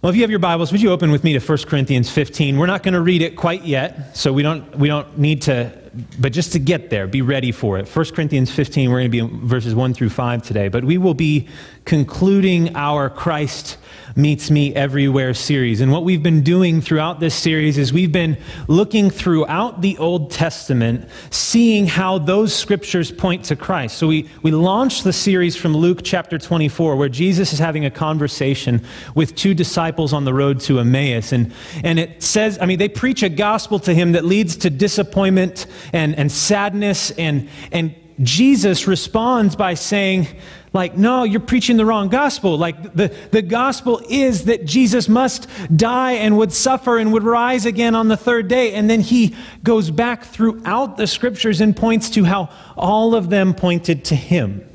Well, if you have your Bibles, would you open with me to 1 Corinthians 15? We're not going to read it quite yet, so we don't, we don't need to, but just to get there, be ready for it. 1 Corinthians 15, we're going to be in verses 1 through 5 today, but we will be concluding our Christ Meets Me Everywhere series. And what we've been doing throughout this series is we've been looking throughout the Old Testament, seeing how those scriptures point to Christ. So we, we launched the series from Luke chapter 24, where Jesus is having a conversation with two disciples on the road to Emmaus. And, and it says, I mean, they preach a gospel to him that leads to disappointment and, and sadness. And, and Jesus responds by saying, like, no, you're preaching the wrong gospel. Like, the, the gospel is that Jesus must die and would suffer and would rise again on the third day. And then he goes back throughout the scriptures and points to how all of them pointed to him.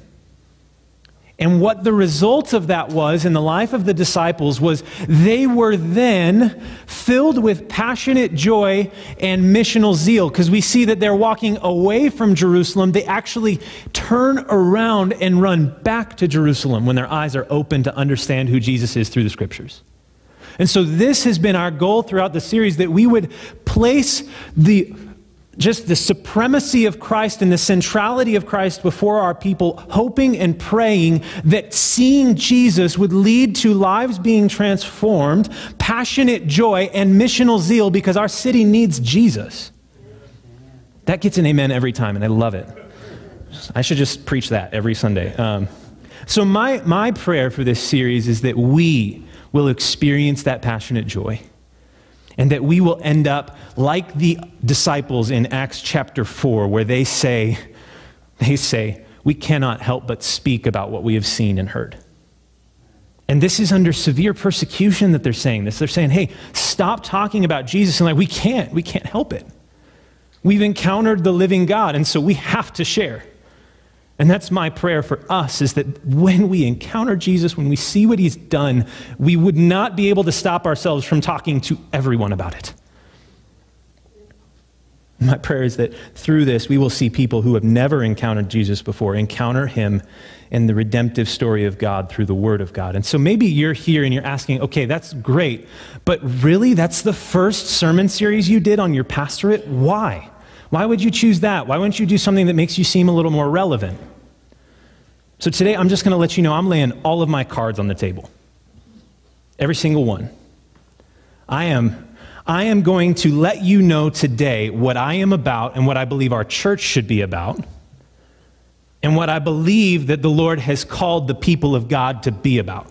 And what the result of that was in the life of the disciples was they were then filled with passionate joy and missional zeal because we see that they're walking away from Jerusalem. They actually turn around and run back to Jerusalem when their eyes are open to understand who Jesus is through the scriptures. And so, this has been our goal throughout the series that we would place the just the supremacy of Christ and the centrality of Christ before our people, hoping and praying that seeing Jesus would lead to lives being transformed, passionate joy, and missional zeal because our city needs Jesus. That gets an amen every time, and I love it. I should just preach that every Sunday. Um, so, my, my prayer for this series is that we will experience that passionate joy and that we will end up like the disciples in Acts chapter 4, where they say, they say, we cannot help but speak about what we have seen and heard. And this is under severe persecution that they're saying this. They're saying, hey, stop talking about Jesus. And like, we can't, we can't help it. We've encountered the living God, and so we have to share. And that's my prayer for us is that when we encounter Jesus, when we see what he's done, we would not be able to stop ourselves from talking to everyone about it. My prayer is that through this, we will see people who have never encountered Jesus before encounter him in the redemptive story of God through the Word of God. And so maybe you're here and you're asking, okay, that's great, but really, that's the first sermon series you did on your pastorate? Why? Why would you choose that? Why wouldn't you do something that makes you seem a little more relevant? So today, I'm just going to let you know I'm laying all of my cards on the table. Every single one. I am, I am going to let you know today what I am about and what I believe our church should be about, and what I believe that the Lord has called the people of God to be about.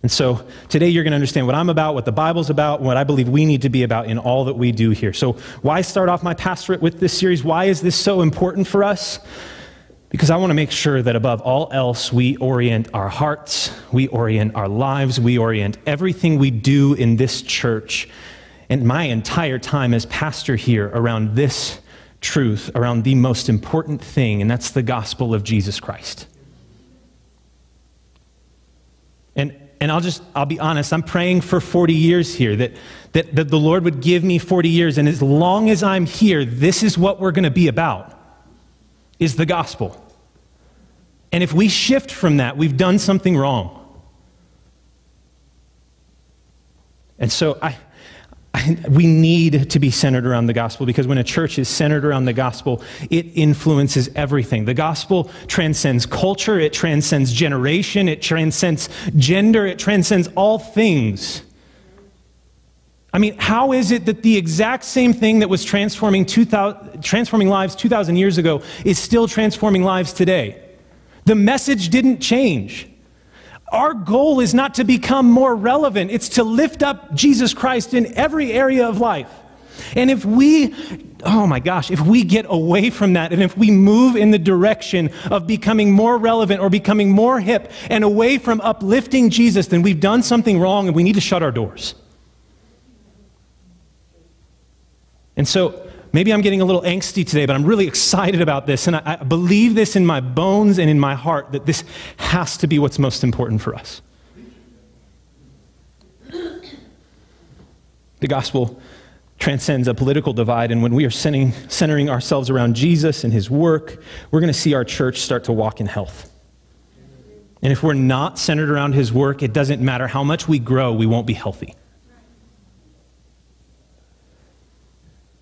And so today you're going to understand what I'm about, what the Bible's about, what I believe we need to be about in all that we do here. So, why start off my pastorate with this series? Why is this so important for us? Because I want to make sure that above all else, we orient our hearts, we orient our lives, we orient everything we do in this church and my entire time as pastor here around this truth, around the most important thing, and that's the gospel of Jesus Christ. And and I'll just, I'll be honest, I'm praying for 40 years here, that, that, that the Lord would give me 40 years. And as long as I'm here, this is what we're going to be about, is the gospel. And if we shift from that, we've done something wrong. And so I, we need to be centered around the gospel because when a church is centered around the gospel, it influences everything. The gospel transcends culture, it transcends generation, it transcends gender, it transcends all things. I mean, how is it that the exact same thing that was transforming, 2000, transforming lives 2,000 years ago is still transforming lives today? The message didn't change. Our goal is not to become more relevant, it's to lift up Jesus Christ in every area of life. And if we, oh my gosh, if we get away from that and if we move in the direction of becoming more relevant or becoming more hip and away from uplifting Jesus, then we've done something wrong and we need to shut our doors. And so, Maybe I'm getting a little angsty today, but I'm really excited about this. And I, I, believe this in my bones and in my heart that this has to be what's most important for us. The gospel transcends a political divide, and when we are centering, centering ourselves around Jesus and his work, we're going to see our church start to walk in health. And if we're not centered around his work, it doesn't matter how much we grow, we won't be healthy.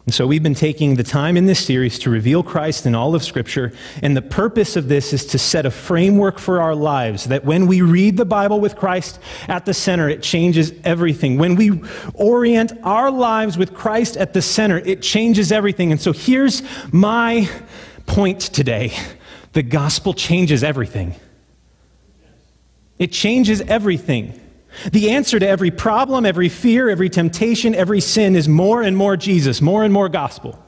And so we've been taking the time in this series to reveal Christ in all of Scripture. And the purpose of this is to set a framework for our lives that when we read the Bible with Christ at the center, it changes everything. When we orient our lives with Christ at the center, it changes everything. And so here's my point today the gospel changes everything. It changes everything. The answer to every problem, every fear, every temptation, every sin is more and more Jesus, more and more gospel.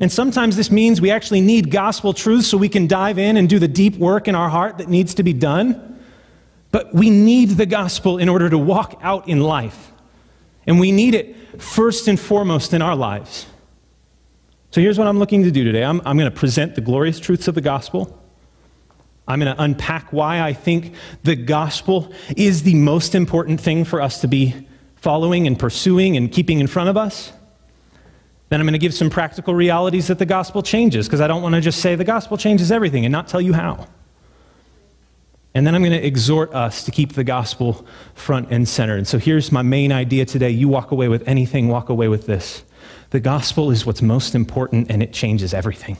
And sometimes this means we actually need gospel truth so we can dive in and do the deep work in our heart that needs to be done. But we need the gospel in order to walk out in life. And we need it first and foremost in our lives. So here's what I'm looking to do today I'm, I'm going to present the glorious truths of the gospel. I'm going to unpack why I think the gospel is the most important thing for us to be following and pursuing and keeping in front of us. Then I'm going to give some practical realities that the gospel changes, because I don't want to just say the gospel changes everything and not tell you how. And then I'm going to exhort us to keep the gospel front and center. And so here's my main idea today. You walk away with anything, walk away with this. The gospel is what's most important, and it changes everything.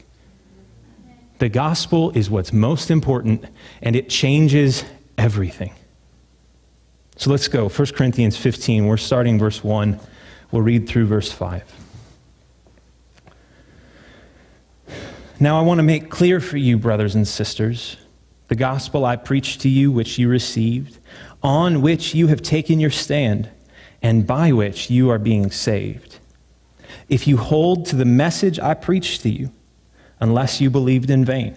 The gospel is what's most important, and it changes everything. So let's go. 1 Corinthians 15, we're starting verse 1. We'll read through verse 5. Now I want to make clear for you, brothers and sisters, the gospel I preached to you, which you received, on which you have taken your stand, and by which you are being saved. If you hold to the message I preached to you, unless you believed in vain.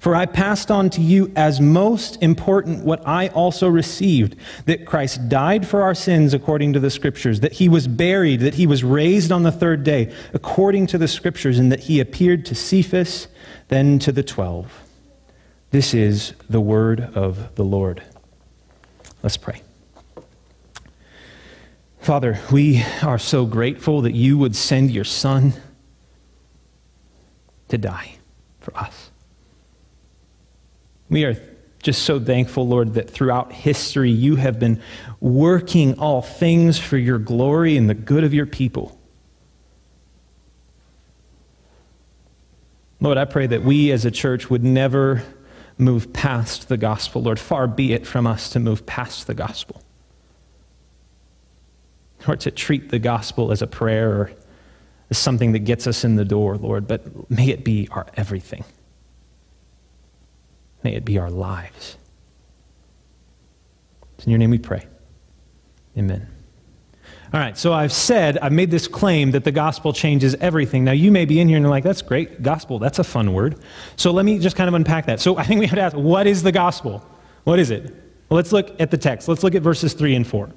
For I passed on to you as most important what I also received that Christ died for our sins according to the Scriptures, that he was buried, that he was raised on the third day according to the Scriptures, and that he appeared to Cephas, then to the twelve. This is the word of the Lord. Let's pray. Father, we are so grateful that you would send your Son to die for us. We are just so thankful, Lord, that throughout history you have been working all things for your glory and the good of your people. Lord, I pray that we as a church would never move past the gospel. Lord, far be it from us to move past the gospel. Or to treat the gospel as a prayer or is something that gets us in the door, Lord, but may it be our everything. May it be our lives. It's in your name we pray. Amen. All right, so I've said, I've made this claim that the gospel changes everything. Now, you may be in here and you're like, that's great. Gospel, that's a fun word. So let me just kind of unpack that. So I think we have to ask, what is the gospel? What is it? Well, let's look at the text. Let's look at verses 3 and 4.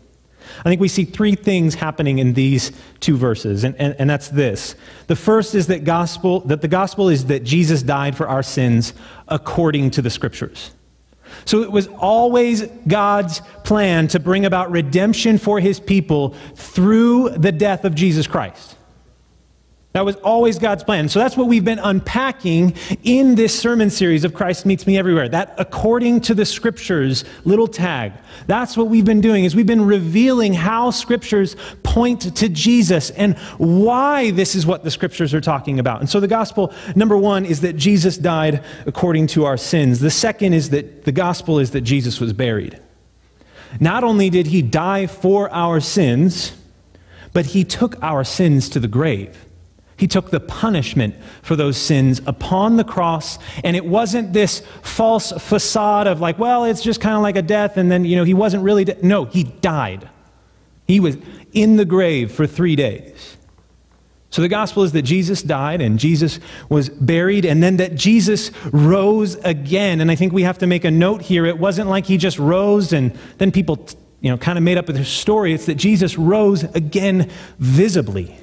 I think we see three things happening in these two verses, and, and, and, that's this. The first is that gospel that the gospel is that Jesus died for our sins according to the scriptures. So it was always God's plan to bring about redemption for his people through the death of Jesus Christ. That was always God's plan. So that's what we've been unpacking in this sermon series of Christ Meets Me Everywhere. That according to the scriptures little tag. That's what we've been doing is we've been revealing how scriptures point to Jesus and why this is what the scriptures are talking about. And so the gospel number 1 is that Jesus died according to our sins. The second is that the gospel is that Jesus was buried. Not only did he die for our sins, but he took our sins to the grave. He took the punishment for those sins upon the cross, and it wasn't this false facade of like, well, it's just kind of like a death, and then, you know, he wasn't really. No, he died. He was in the grave for three days. So the gospel is that Jesus died and Jesus was buried, and then that Jesus rose again. And I think we have to make a note here. It wasn't like he just rose and then people, you know, kind of made up their story. It's that Jesus rose again visibly.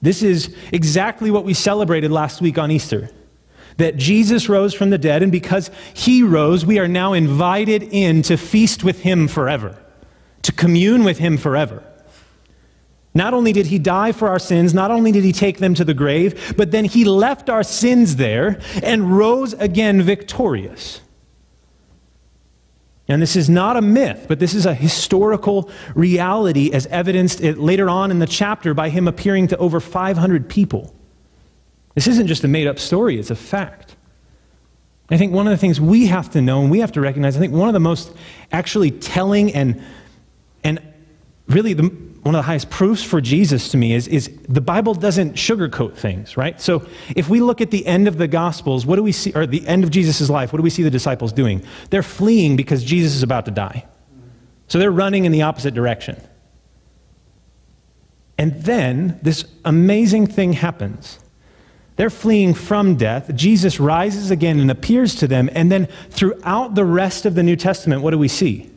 This is exactly what we celebrated last week on Easter. That Jesus rose from the dead, and because he rose, we are now invited in to feast with him forever, to commune with him forever. Not only did he die for our sins, not only did he take them to the grave, but then he left our sins there and rose again victorious. And this is not a myth, but this is a historical reality as evidenced later on in the chapter by him appearing to over 500 people. This isn't just a made up story, it's a fact. I think one of the things we have to know and we have to recognize, I think one of the most actually telling and, and really the, one of the highest proofs for Jesus to me is, is the Bible doesn't sugarcoat things, right? So if we look at the end of the Gospels, what do we see, or the end of Jesus' life, what do we see the disciples doing? They're fleeing because Jesus is about to die. So they're running in the opposite direction. And then this amazing thing happens. They're fleeing from death. Jesus rises again and appears to them. And then throughout the rest of the New Testament, what do we see?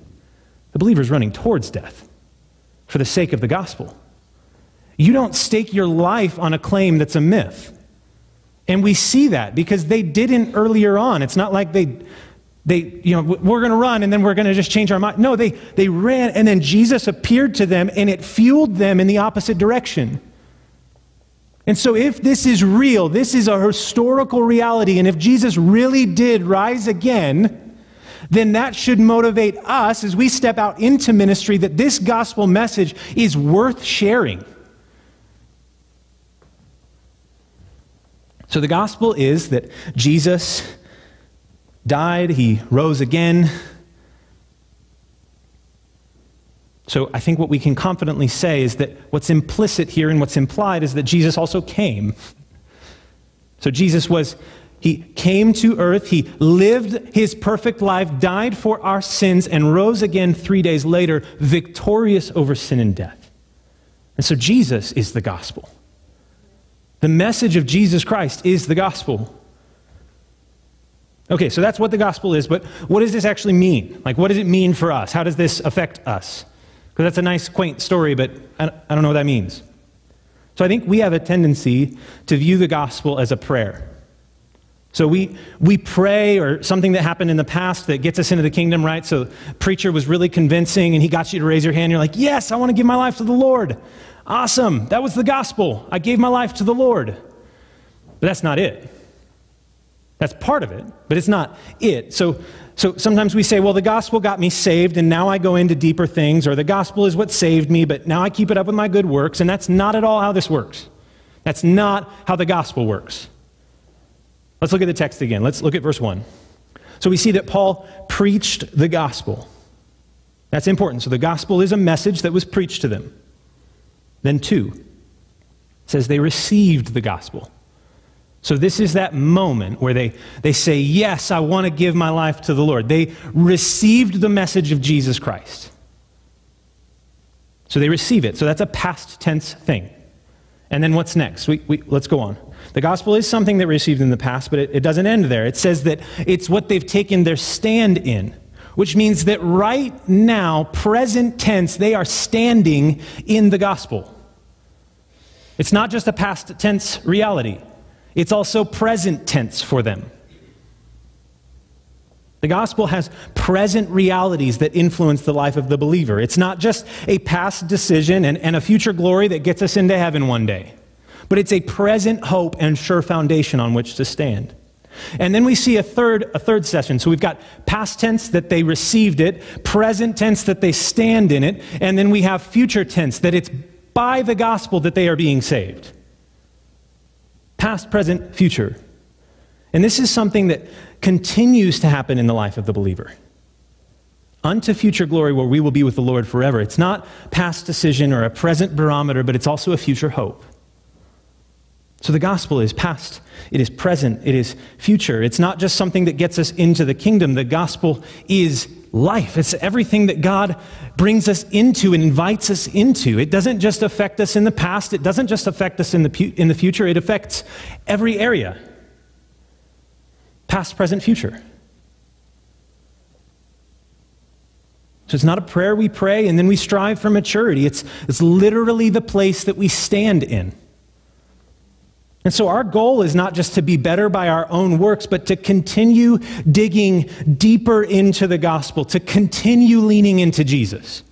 The believers running towards death for the sake of the gospel. You don't stake your life on a claim that's a myth. And we see that because they didn't earlier on. It's not like they, they you know, we're going to run and then we're going to just change our mind. No, they, they ran and then Jesus appeared to them and it fueled them in the opposite direction. And so, if this is real, this is a historical reality, and if Jesus really did rise again, then that should motivate us as we step out into ministry that this gospel message is worth sharing. So the gospel is that Jesus died, he rose again. So I think what we can confidently say is that what's implicit here and what's implied is that Jesus also came. So Jesus was he came to earth, he lived his perfect life, died for our sins, and rose again three days later, victorious over sin and death. And so Jesus is the gospel. The message of Jesus Christ is the gospel. Okay, so that's what the gospel is, but what does this actually mean? Like, what does it mean for us? How does this affect us? Because that's a nice, quaint story, but I don't know what that means. So I think we have a tendency to view the gospel as a prayer. So we, we pray or something that happened in the past that gets us into the kingdom, right? So preacher was really convincing and he got you to raise your hand. You're like, yes, I want to give my life to the Lord. Awesome. That was the gospel. I gave my life to the Lord. But that's not it. That's part of it, but it's not it. So, so sometimes we say, well, the gospel got me saved and now I go into deeper things, or the gospel is what saved me, but now I keep it up with my good works. And that's not at all how this works. That's not how the gospel works. Let's look at the text again. Let's look at verse 1. So we see that Paul preached the gospel. That's important. So the gospel is a message that was preached to them. Then, two, says they received the gospel. So this is that moment where they, they say, Yes, I want to give my life to the Lord. They received the message of Jesus Christ. So they receive it. So that's a past tense thing. And then what's next? We, we, let's go on. The gospel is something they received in the past, but it, it doesn't end there. It says that it's what they've taken their stand in, which means that right now, present tense, they are standing in the gospel. It's not just a past tense reality, it's also present tense for them. The gospel has present realities that influence the life of the believer. It's not just a past decision and, and a future glory that gets us into heaven one day but it's a present hope and sure foundation on which to stand. And then we see a third, a third session. So we've got past tense that they received it, present tense that they stand in it, and then we have future tense that it's by the gospel that they are being saved. Past, present, future. And this is something that continues to happen in the life of the believer. Unto future glory where we will be with the Lord forever. It's not past decision or a present barometer, but it's also a future hope. So the gospel is past, it is present, it is future. It's not just something that gets us into the kingdom. The gospel is life. It's everything that God brings us into and invites us into. It doesn't just affect us in the past, it doesn't just affect us in the, pu- in the future, it affects every area past, present, future. So it's not a prayer we pray and then we strive for maturity. It's, it's literally the place that we stand in. And so our goal is not just to be better by our own works, but to continue digging deeper into the gospel, to continue leaning into Jesus.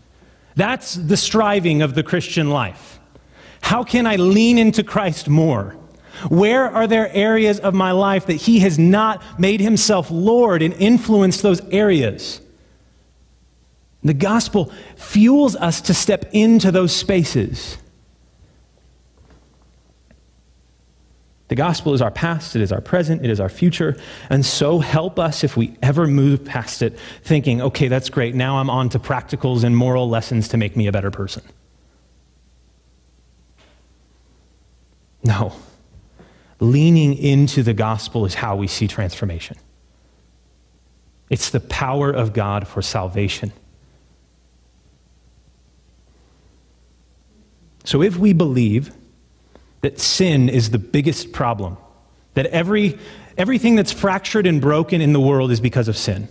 That's the striving of the Christian life. How can I lean into Christ more? Where are there areas of my life that He has not made Himself Lord and influenced those areas? The gospel fuels us to step into those spaces. The gospel is our past, it is our present, it is our future. And so help us if we ever move past it thinking, okay, that's great. Now I'm on to practicals and moral lessons to make me a better person. No. Leaning into the gospel is how we see transformation. It's the power of God for salvation. So if we believe that sin is the biggest problem, that every, everything that's fractured and broken in the world is because of sin,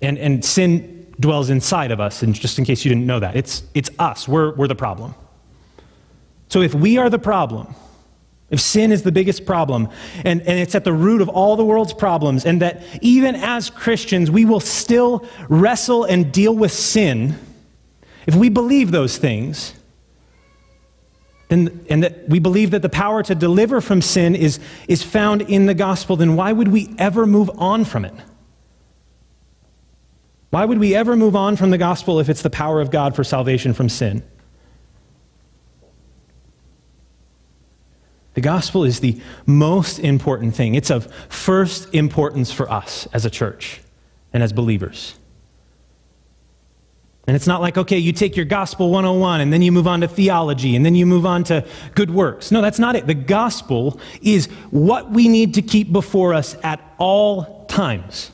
and, and sin dwells inside of us, and just in case you didn't know that, it's, it's us, we're, we're the problem. So if we are the problem, if sin is the biggest problem, and, and it's at the root of all the world's problems, and that even as Christians, we will still wrestle and deal with sin, if we believe those things, and, and that we believe that the power to deliver from sin is, is found in the gospel, then why would we ever move on from it? Why would we ever move on from the gospel if it's the power of God for salvation from sin? The gospel is the most important thing. It's of first importance for us as a church and as believers. And it's not like, okay, you take your gospel 101 and then you move on to theology and then you move on to good works. No, that's not it. The gospel is what we need to keep before us at all times.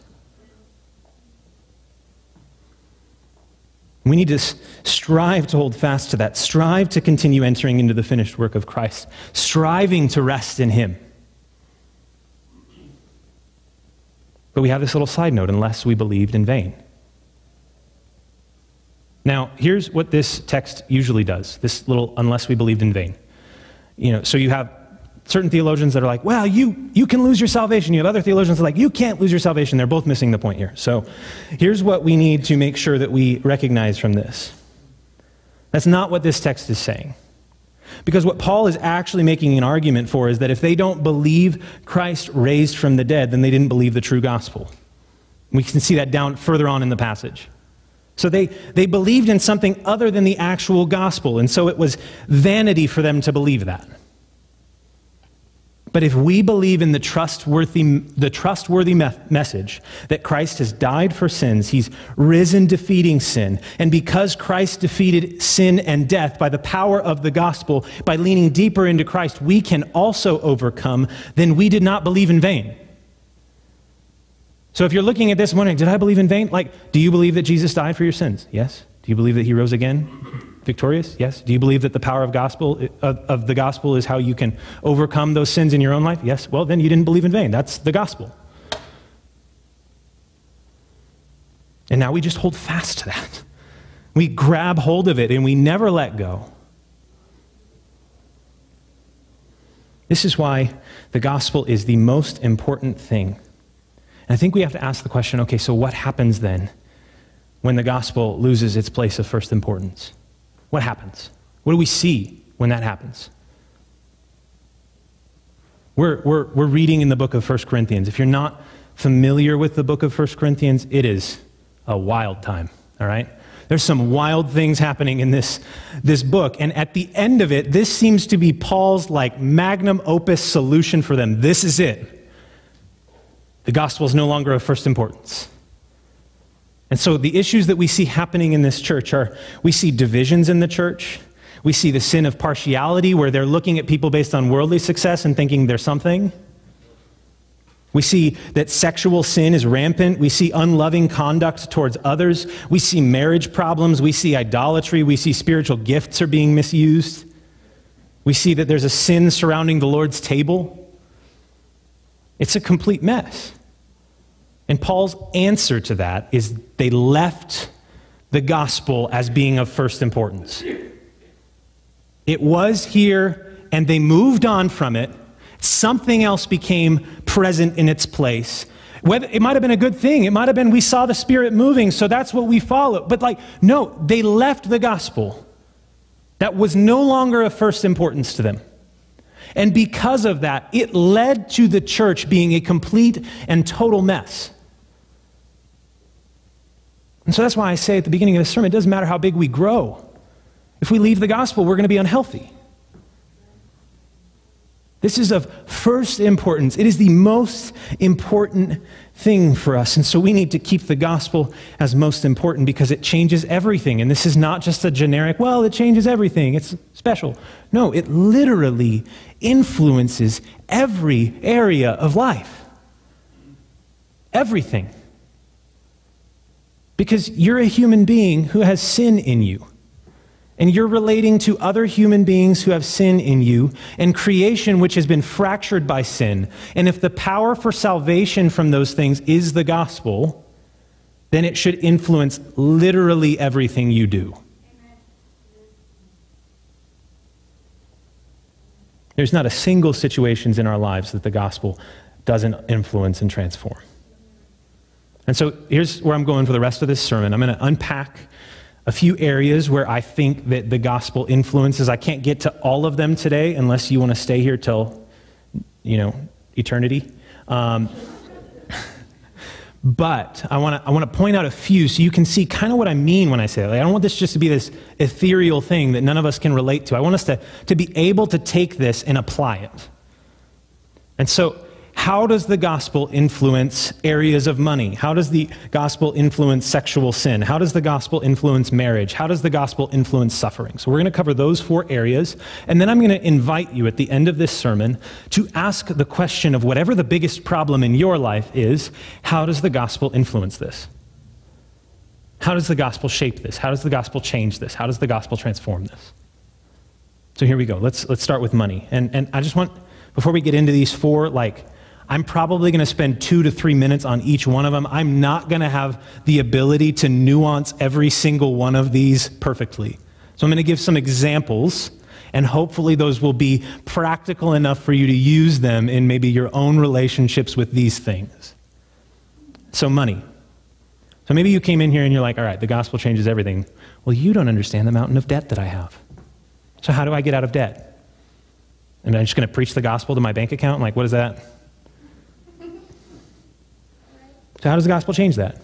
We need to strive to hold fast to that, strive to continue entering into the finished work of Christ, striving to rest in Him. But we have this little side note unless we believed in vain. Now, here's what this text usually does this little unless we believed in vain. You know, so you have certain theologians that are like, well, you, you can lose your salvation. You have other theologians that are like, you can't lose your salvation. They're both missing the point here. So here's what we need to make sure that we recognize from this. That's not what this text is saying. Because what Paul is actually making an argument for is that if they don't believe Christ raised from the dead, then they didn't believe the true gospel. We can see that down further on in the passage. So they, they believed in something other than the actual gospel, and so it was vanity for them to believe that. But if we believe in the trustworthy, the trustworthy me- message that Christ has died for sins, he's risen defeating sin, and because Christ defeated sin and death by the power of the gospel, by leaning deeper into Christ, we can also overcome, then we did not believe in vain. So if you're looking at this wondering, did I believe in vain? Like, do you believe that Jesus died for your sins? Yes. Do you believe that he rose again? victorious? Yes. Do you believe that the power of gospel of, of, the gospel is how you can overcome those sins in your own life? Yes. Well, then you didn't believe in vain. That's the gospel. And now we just hold fast to that. We grab hold of it and we never let go. This is why the gospel is the most important thing. And I think we have to ask the question okay, so what happens then when the gospel loses its place of first importance? what happens? What do we see when that happens? We're, we're, we're reading in the book of 1 Corinthians. If you're not familiar with the book of 1 Corinthians, it is a wild time, all right? There's some wild things happening in this, this book. And at the end of it, this seems to be Paul's like magnum opus solution for them. This is it. The gospel is no longer of first importance. And so the issues that we see happening in this church are we see divisions in the church. We see the sin of partiality where they're looking at people based on worldly success and thinking they're something. We see that sexual sin is rampant. We see unloving conduct towards others. We see marriage problems. We see idolatry. We see spiritual gifts are being misused. We see that there's a sin surrounding the Lord's table. It's a complete mess. And Paul's answer to that is they left the gospel as being of first importance. It was here, and they moved on from it. Something else became present in its place. Whether, it might have been a good thing. It might have been we saw the Spirit moving, so that's what we followed. But, like, no, they left the gospel. That was no longer of first importance to them. And because of that, it led to the church being a complete and total mess. And so that's why I say at the beginning of the sermon it doesn't matter how big we grow. If we leave the gospel, we're going to be unhealthy. This is of first importance. It is the most important thing for us. And so we need to keep the gospel as most important because it changes everything. And this is not just a generic, well, it changes everything, it's special. No, it literally influences every area of life. Everything. Because you're a human being who has sin in you and you're relating to other human beings who have sin in you and creation which has been fractured by sin. And if the power for salvation from those things is the gospel, then it should influence literally everything you do. There's not a single situation in our lives that the gospel doesn't influence and transform. And so here's where I'm going for the rest of this sermon. I'm going to unpack a few areas where I think that the gospel influences. I can't get to all of them today unless you want to stay here till, you know, eternity. Um, but I want to I want to point out a few so you can see kind of what I mean when I say that. Like, I don't want this just to be this ethereal thing that none of us can relate to. I want us to, to be able to take this and apply it. And so how does the gospel influence areas of money? How does the gospel influence sexual sin? How does the gospel influence marriage? How does the gospel influence suffering? So, we're going to cover those four areas. And then I'm going to invite you at the end of this sermon to ask the question of whatever the biggest problem in your life is how does the gospel influence this? How does the gospel shape this? How does the gospel change this? How does the gospel transform this? So, here we go. Let's, let's start with money. And, and I just want, before we get into these four, like, I'm probably going to spend two to three minutes on each one of them. I'm not going to have the ability to nuance every single one of these perfectly. So I'm going to give some examples, and hopefully those will be practical enough for you to use them in maybe your own relationships with these things. So, money. So maybe you came in here and you're like, all right, the gospel changes everything. Well, you don't understand the mountain of debt that I have. So, how do I get out of debt? Am I'm just going to preach the gospel to my bank account? Like, what is that? So, how does the gospel change that?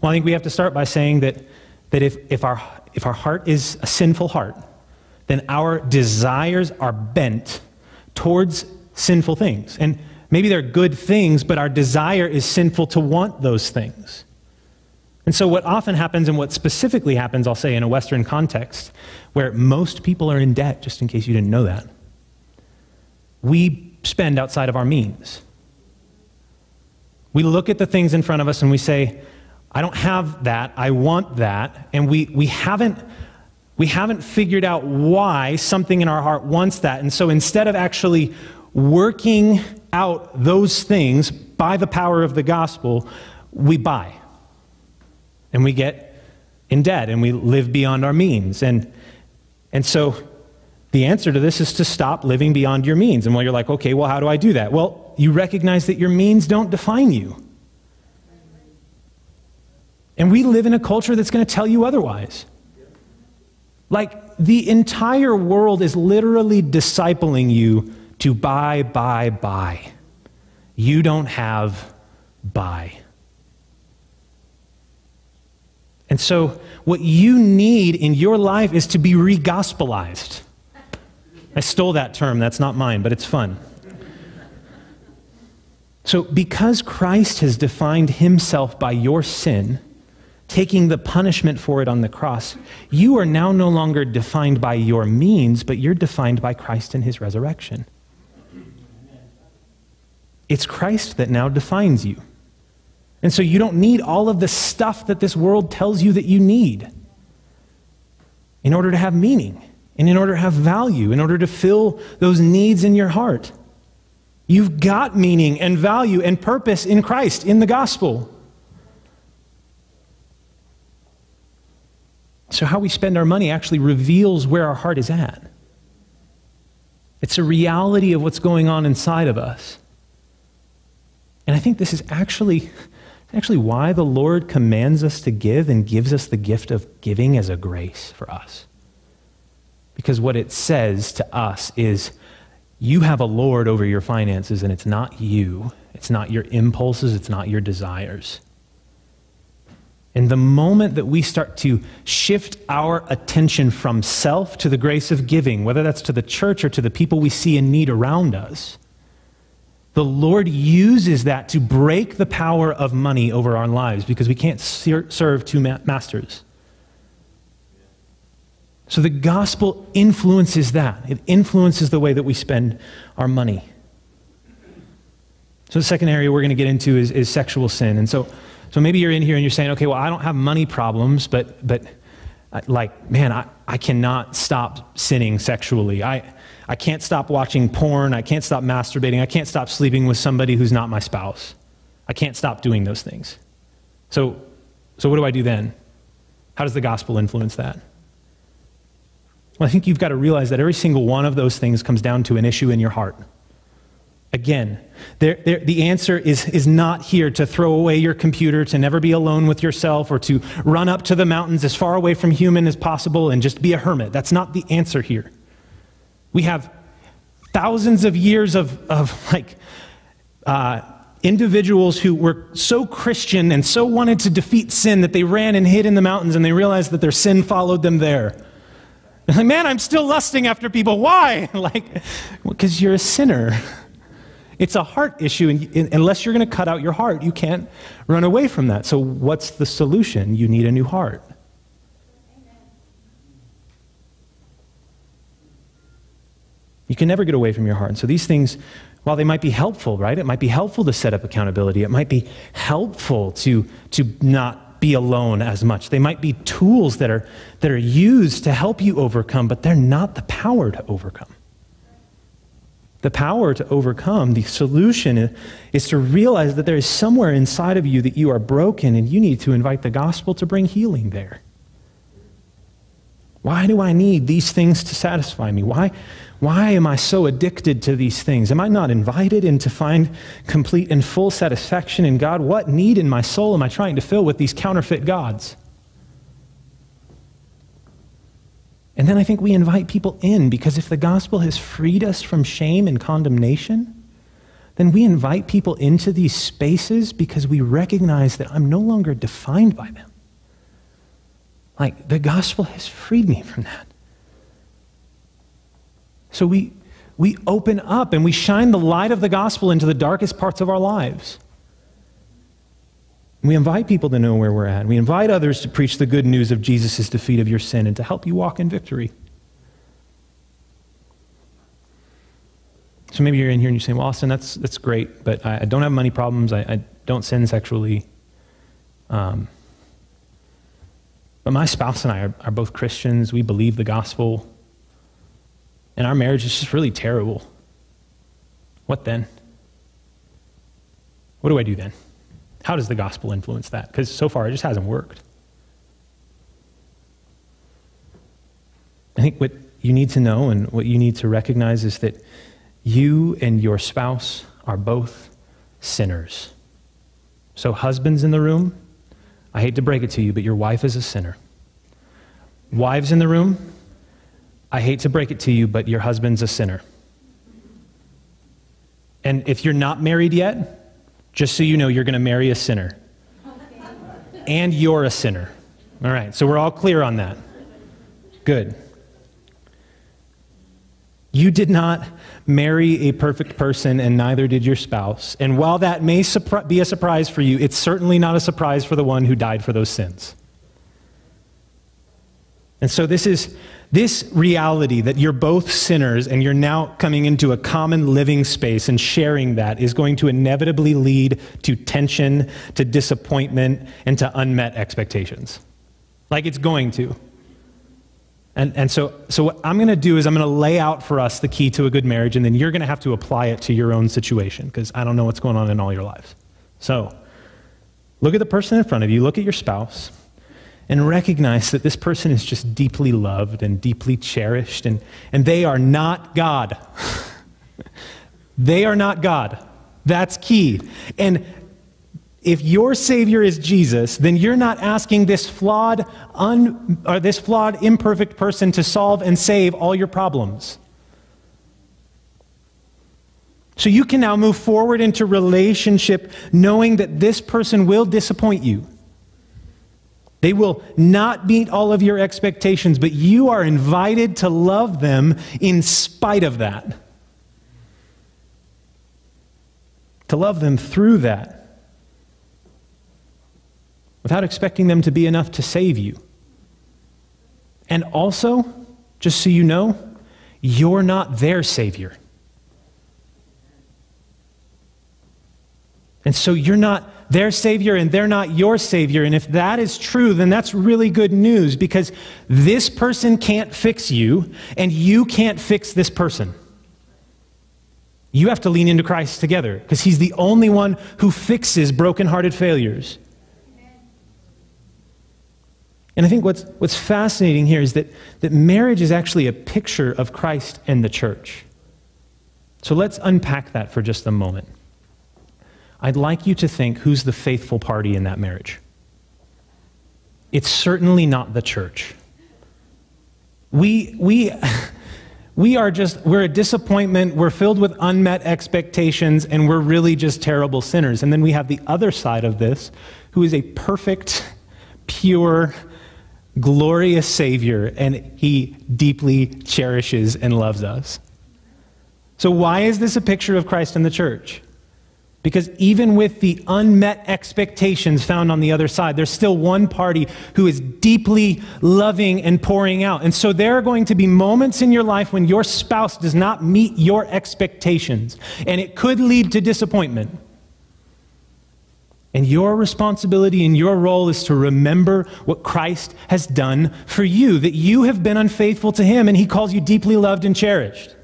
Well, I think we have to start by saying that, that if, if, our, if our heart is a sinful heart, then our desires are bent towards sinful things. And maybe they're good things, but our desire is sinful to want those things. And so, what often happens, and what specifically happens, I'll say, in a Western context, where most people are in debt, just in case you didn't know that, we spend outside of our means. We look at the things in front of us and we say, I don't have that, I want that, and we, we haven't we haven't figured out why something in our heart wants that. And so instead of actually working out those things by the power of the gospel, we buy. And we get in debt and we live beyond our means. And, and so the answer to this is to stop living beyond your means. And while you're like, okay, well, how do I do that? Well, you recognize that your means don't define you. And we live in a culture that's going to tell you otherwise. Like, the entire world is literally discipling you to buy, buy, buy. You don't have, buy. And so, what you need in your life is to be re gospelized. I stole that term, that's not mine, but it's fun. So, because Christ has defined himself by your sin, taking the punishment for it on the cross, you are now no longer defined by your means, but you're defined by Christ and his resurrection. It's Christ that now defines you. And so you don't need all of the stuff that this world tells you that you need in order to have meaning and in order to have value, in order to fill those needs in your heart. You've got meaning and value and purpose in Christ, in the gospel. So, how we spend our money actually reveals where our heart is at. It's a reality of what's going on inside of us. And I think this is actually, actually why the Lord commands us to give and gives us the gift of giving as a grace for us. Because what it says to us is you have a Lord over your finances, and it's not you, it's not your impulses, it's not your desires. And the moment that we start to shift our attention from self to the grace of giving, whether that's to the church or to the people we see in need around us, the Lord uses that to break the power of money over our lives because we can't serve two masters. So the gospel influences that. It influences the way that we spend our money. So the second area we're going to get into is, is sexual sin. And so so maybe you're in here and you're saying, okay, well, I don't have money problems, but, but uh, like, man, I, I cannot stop sinning sexually. I, I can't stop watching porn. I can't stop masturbating. I can't stop sleeping with somebody who's not my spouse. I can't stop doing those things. So, so what do I do then? How does the gospel influence that? Well, I think you've got to realize that every single one of those things comes down to an issue in your heart. Again, there, there, the answer is, is not here to throw away your computer, to never be alone with yourself, or to run up to the mountains as far away from human as possible and just be a hermit. That's not the answer here. We have thousands of years of, of like, uh, individuals who were so Christian and so wanted to defeat sin that they ran and hid in the mountains and they realized that their sin followed them there. Man, I'm still lusting after people. Why? Like, because you're a sinner. It's a heart issue, and unless you're going to cut out your heart, you can't run away from that. So, what's the solution? You need a new heart. You can never get away from your heart. And so, these things, while they might be helpful, right? It might be helpful to set up accountability. It might be helpful to, to not be alone as much. They might be tools that are, that are used to help you overcome, but they're not the power to overcome the power to overcome, the solution is to realize that there is somewhere inside of you that you are broken and you need to invite the gospel to bring healing there. Why do I need these things to satisfy me? Why, why am I so addicted to these things? Am I not invited in to find complete and full satisfaction in God? What need in my soul am I trying to fill with these counterfeit gods? And then I think we invite people in because if the gospel has freed us from shame and condemnation, then we invite people into these spaces because we recognize that I'm no longer defined by them. Like the gospel has freed me from that. So we, we open up and we shine the light of the gospel into the darkest parts of our lives. We invite people to know where we're at. We invite others to preach the good news of Jesus' defeat of your sin and to help you walk in victory. So maybe you're in here and you're saying, well, Austin, that's, that's great, but I, I don't have money problems. I, I don't sin sexually. Um, but my spouse and I are, are both Christians. We believe the gospel. And our marriage is just really terrible. What then? What do I do then? How does the gospel influence that? Because so far it just hasn't worked. I think what you need to know and what you need to recognize is that you and your spouse are both sinners. So, husbands in the room, I hate to break it to you, but your wife is a sinner. Wives in the room, I hate to break it to you, but your husband's a sinner. And if you're not married yet, just so you know, you're going to marry a sinner. And you're a sinner. All right, so we're all clear on that. Good. You did not marry a perfect person, and neither did your spouse. And while that may be a surprise for you, it's certainly not a surprise for the one who died for those sins. And so, this is this reality that you're both sinners and you're now coming into a common living space and sharing that is going to inevitably lead to tension, to disappointment, and to unmet expectations. Like it's going to. And, and so, so, what I'm going to do is I'm going to lay out for us the key to a good marriage, and then you're going to have to apply it to your own situation because I don't know what's going on in all your lives. So, look at the person in front of you, look at your spouse and recognize that this person is just deeply loved and deeply cherished, and, and they are not God. they are not God. That's key. And if your Savior is Jesus, then you're not asking this flawed, un, or this flawed, imperfect person to solve and save all your problems. So you can now move forward into relationship knowing that this person will disappoint you. They will not meet all of your expectations, but you are invited to love them in spite of that. To love them through that without expecting them to be enough to save you. And also, just so you know, you're not their Savior. And so you're not their Savior and they're not your Savior. And if that is true, then that's really good news because this person can't fix you and you can't fix this person. You have to lean into Christ together because He's the only one who fixes brokenhearted failures. And I think what's, what's fascinating here is that, that marriage is actually a picture of Christ and the church. So let's unpack that for just a moment. I'd like you to think who's the faithful party in that marriage. It's certainly not the church. We, we, we are just, we're a disappointment, we're filled with unmet expectations, and we're really just terrible sinners. And then we have the other side of this, who is a perfect, pure, glorious Savior, and He deeply cherishes and loves us. So, why is this a picture of Christ and the church? Because even with the unmet expectations found on the other side, there's still one party who is deeply loving and pouring out. And so there are going to be moments in your life when your spouse does not meet your expectations, and it could lead to disappointment. And your responsibility and your role is to remember what Christ has done for you, that you have been unfaithful to Him, and He calls you deeply loved and cherished.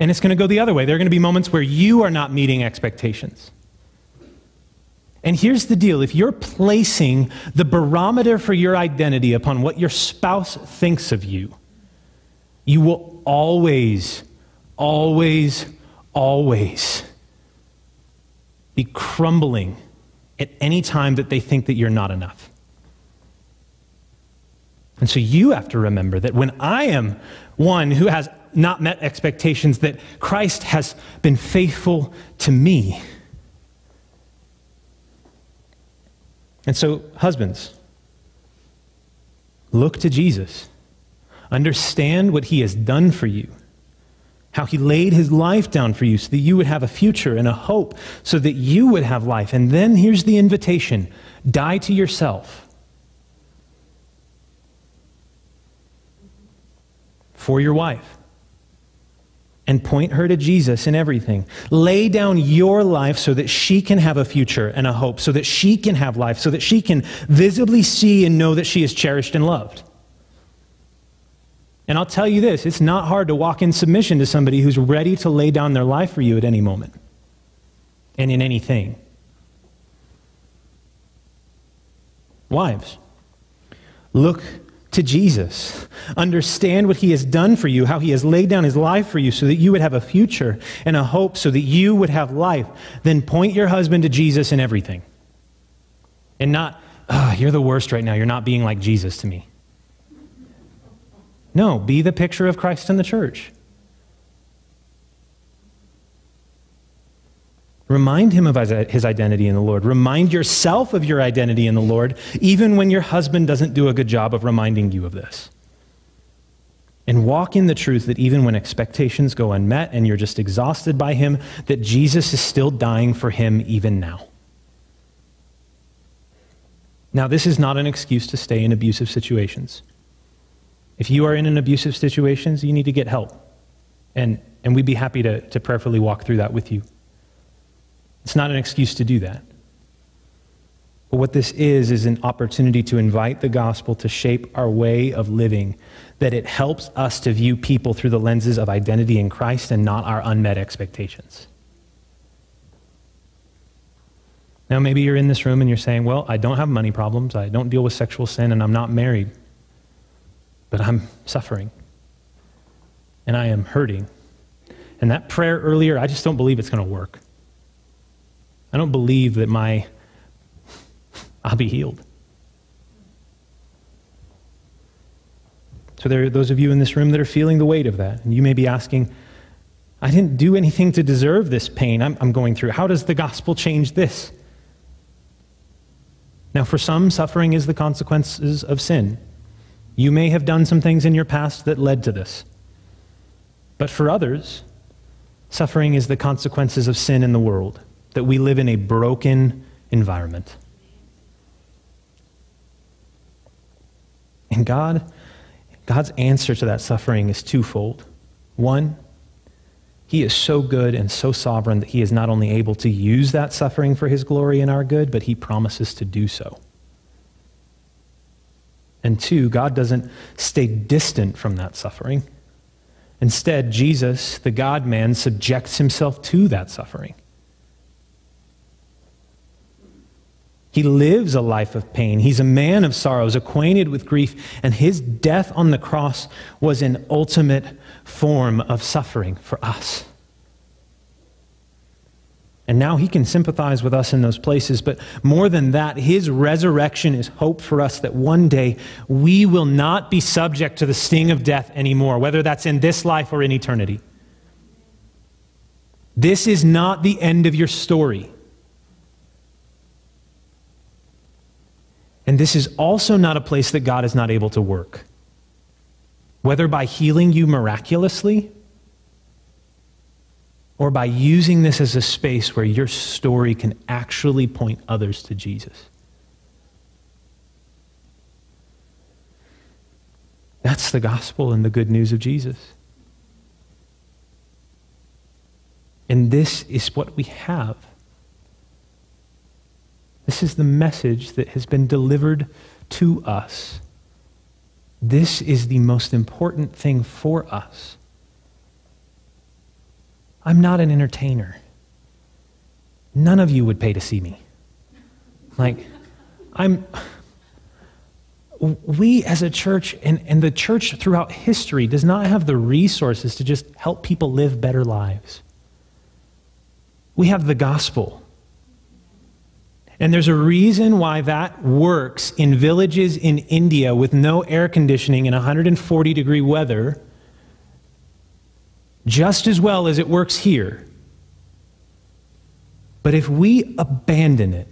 And it's going to go the other way. There are going to be moments where you are not meeting expectations. And here's the deal if you're placing the barometer for your identity upon what your spouse thinks of you, you will always, always, always be crumbling at any time that they think that you're not enough. And so you have to remember that when I am one who has not met expectations, that Christ has been faithful to me. And so, husbands, look to Jesus. Understand what he has done for you, how he laid his life down for you so that you would have a future and a hope, so that you would have life. And then here's the invitation die to yourself. For your wife and point her to Jesus in everything. Lay down your life so that she can have a future and a hope, so that she can have life, so that she can visibly see and know that she is cherished and loved. And I'll tell you this it's not hard to walk in submission to somebody who's ready to lay down their life for you at any moment and in anything. Wives, look to Jesus. Understand what he has done for you, how he has laid down his life for you so that you would have a future and a hope so that you would have life. Then point your husband to Jesus in everything. And not, oh, you're the worst right now. You're not being like Jesus to me. No, be the picture of Christ in the church. Remind him of his identity in the Lord. Remind yourself of your identity in the Lord, even when your husband doesn't do a good job of reminding you of this. And walk in the truth that even when expectations go unmet and you're just exhausted by him, that Jesus is still dying for him even now. Now, this is not an excuse to stay in abusive situations. If you are in an abusive situation, you need to get help. And, and we'd be happy to, to prayerfully walk through that with you. It's not an excuse to do that. But what this is, is an opportunity to invite the gospel to shape our way of living, that it helps us to view people through the lenses of identity in Christ and not our unmet expectations. Now, maybe you're in this room and you're saying, Well, I don't have money problems, I don't deal with sexual sin, and I'm not married, but I'm suffering, and I am hurting. And that prayer earlier, I just don't believe it's going to work. I don't believe that my I'll be healed. So there are those of you in this room that are feeling the weight of that. And you may be asking, I didn't do anything to deserve this pain I'm, I'm going through. How does the gospel change this? Now, for some, suffering is the consequences of sin. You may have done some things in your past that led to this. But for others, suffering is the consequences of sin in the world, that we live in a broken environment. And God, God's answer to that suffering is twofold. One, he is so good and so sovereign that he is not only able to use that suffering for his glory and our good, but he promises to do so. And two, God doesn't stay distant from that suffering. Instead, Jesus, the God man, subjects himself to that suffering. He lives a life of pain. He's a man of sorrows, acquainted with grief, and his death on the cross was an ultimate form of suffering for us. And now he can sympathize with us in those places. But more than that, his resurrection is hope for us that one day we will not be subject to the sting of death anymore, whether that's in this life or in eternity. This is not the end of your story. And this is also not a place that God is not able to work. Whether by healing you miraculously or by using this as a space where your story can actually point others to Jesus. That's the gospel and the good news of Jesus. And this is what we have. This is the message that has been delivered to us. This is the most important thing for us. I'm not an entertainer. None of you would pay to see me. Like, I'm. We as a church, and, and the church throughout history, does not have the resources to just help people live better lives. We have the gospel. And there's a reason why that works in villages in India with no air conditioning in 140 degree weather just as well as it works here. But if we abandon it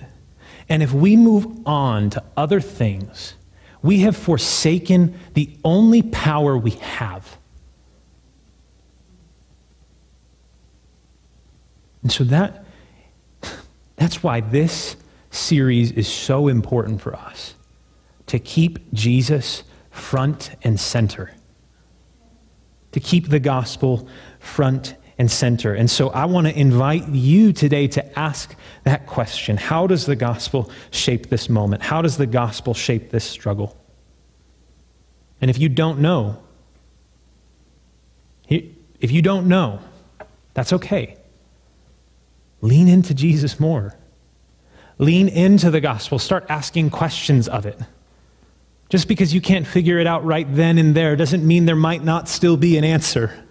and if we move on to other things, we have forsaken the only power we have. And so that, that's why this series is so important for us to keep Jesus front and center, to keep the gospel front and center. And so I want to invite you today to ask that question How does the gospel shape this moment? How does the gospel shape this struggle? And if you don't know, if you don't know, that's okay. Lean into Jesus more. Lean into the gospel. Start asking questions of it. Just because you can't figure it out right then and there doesn't mean there might not still be an answer.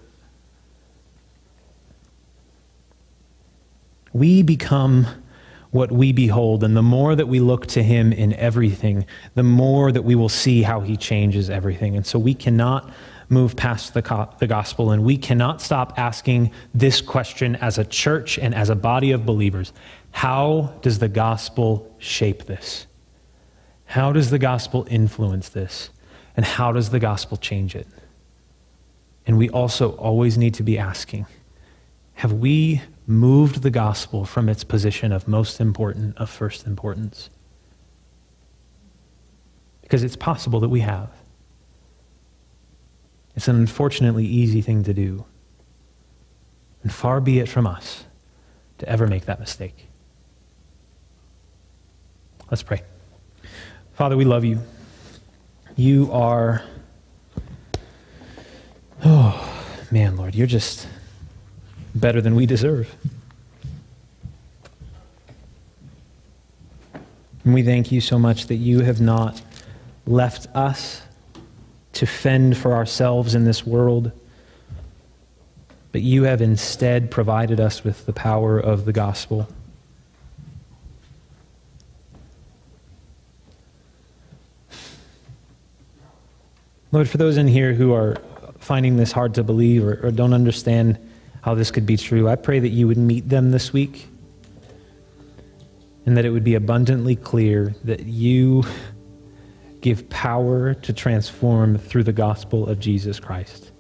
We become what we behold, and the more that we look to Him in everything, the more that we will see how He changes everything. And so we cannot move past the, co- the gospel, and we cannot stop asking this question as a church and as a body of believers How does the gospel shape this? How does the gospel influence this? And how does the gospel change it? And we also always need to be asking Have we moved the gospel from its position of most important, of first importance. Because it's possible that we have. It's an unfortunately easy thing to do. And far be it from us to ever make that mistake. Let's pray. Father, we love you. You are, oh, man, Lord, you're just better than we deserve. And we thank you so much that you have not left us to fend for ourselves in this world, but you have instead provided us with the power of the gospel. Lord, for those in here who are finding this hard to believe or, or don't understand how this could be true, I pray that you would meet them this week and that it would be abundantly clear that you give power to transform through the gospel of Jesus Christ.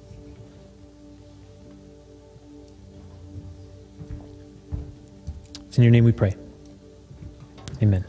It's in your name we pray. Amen.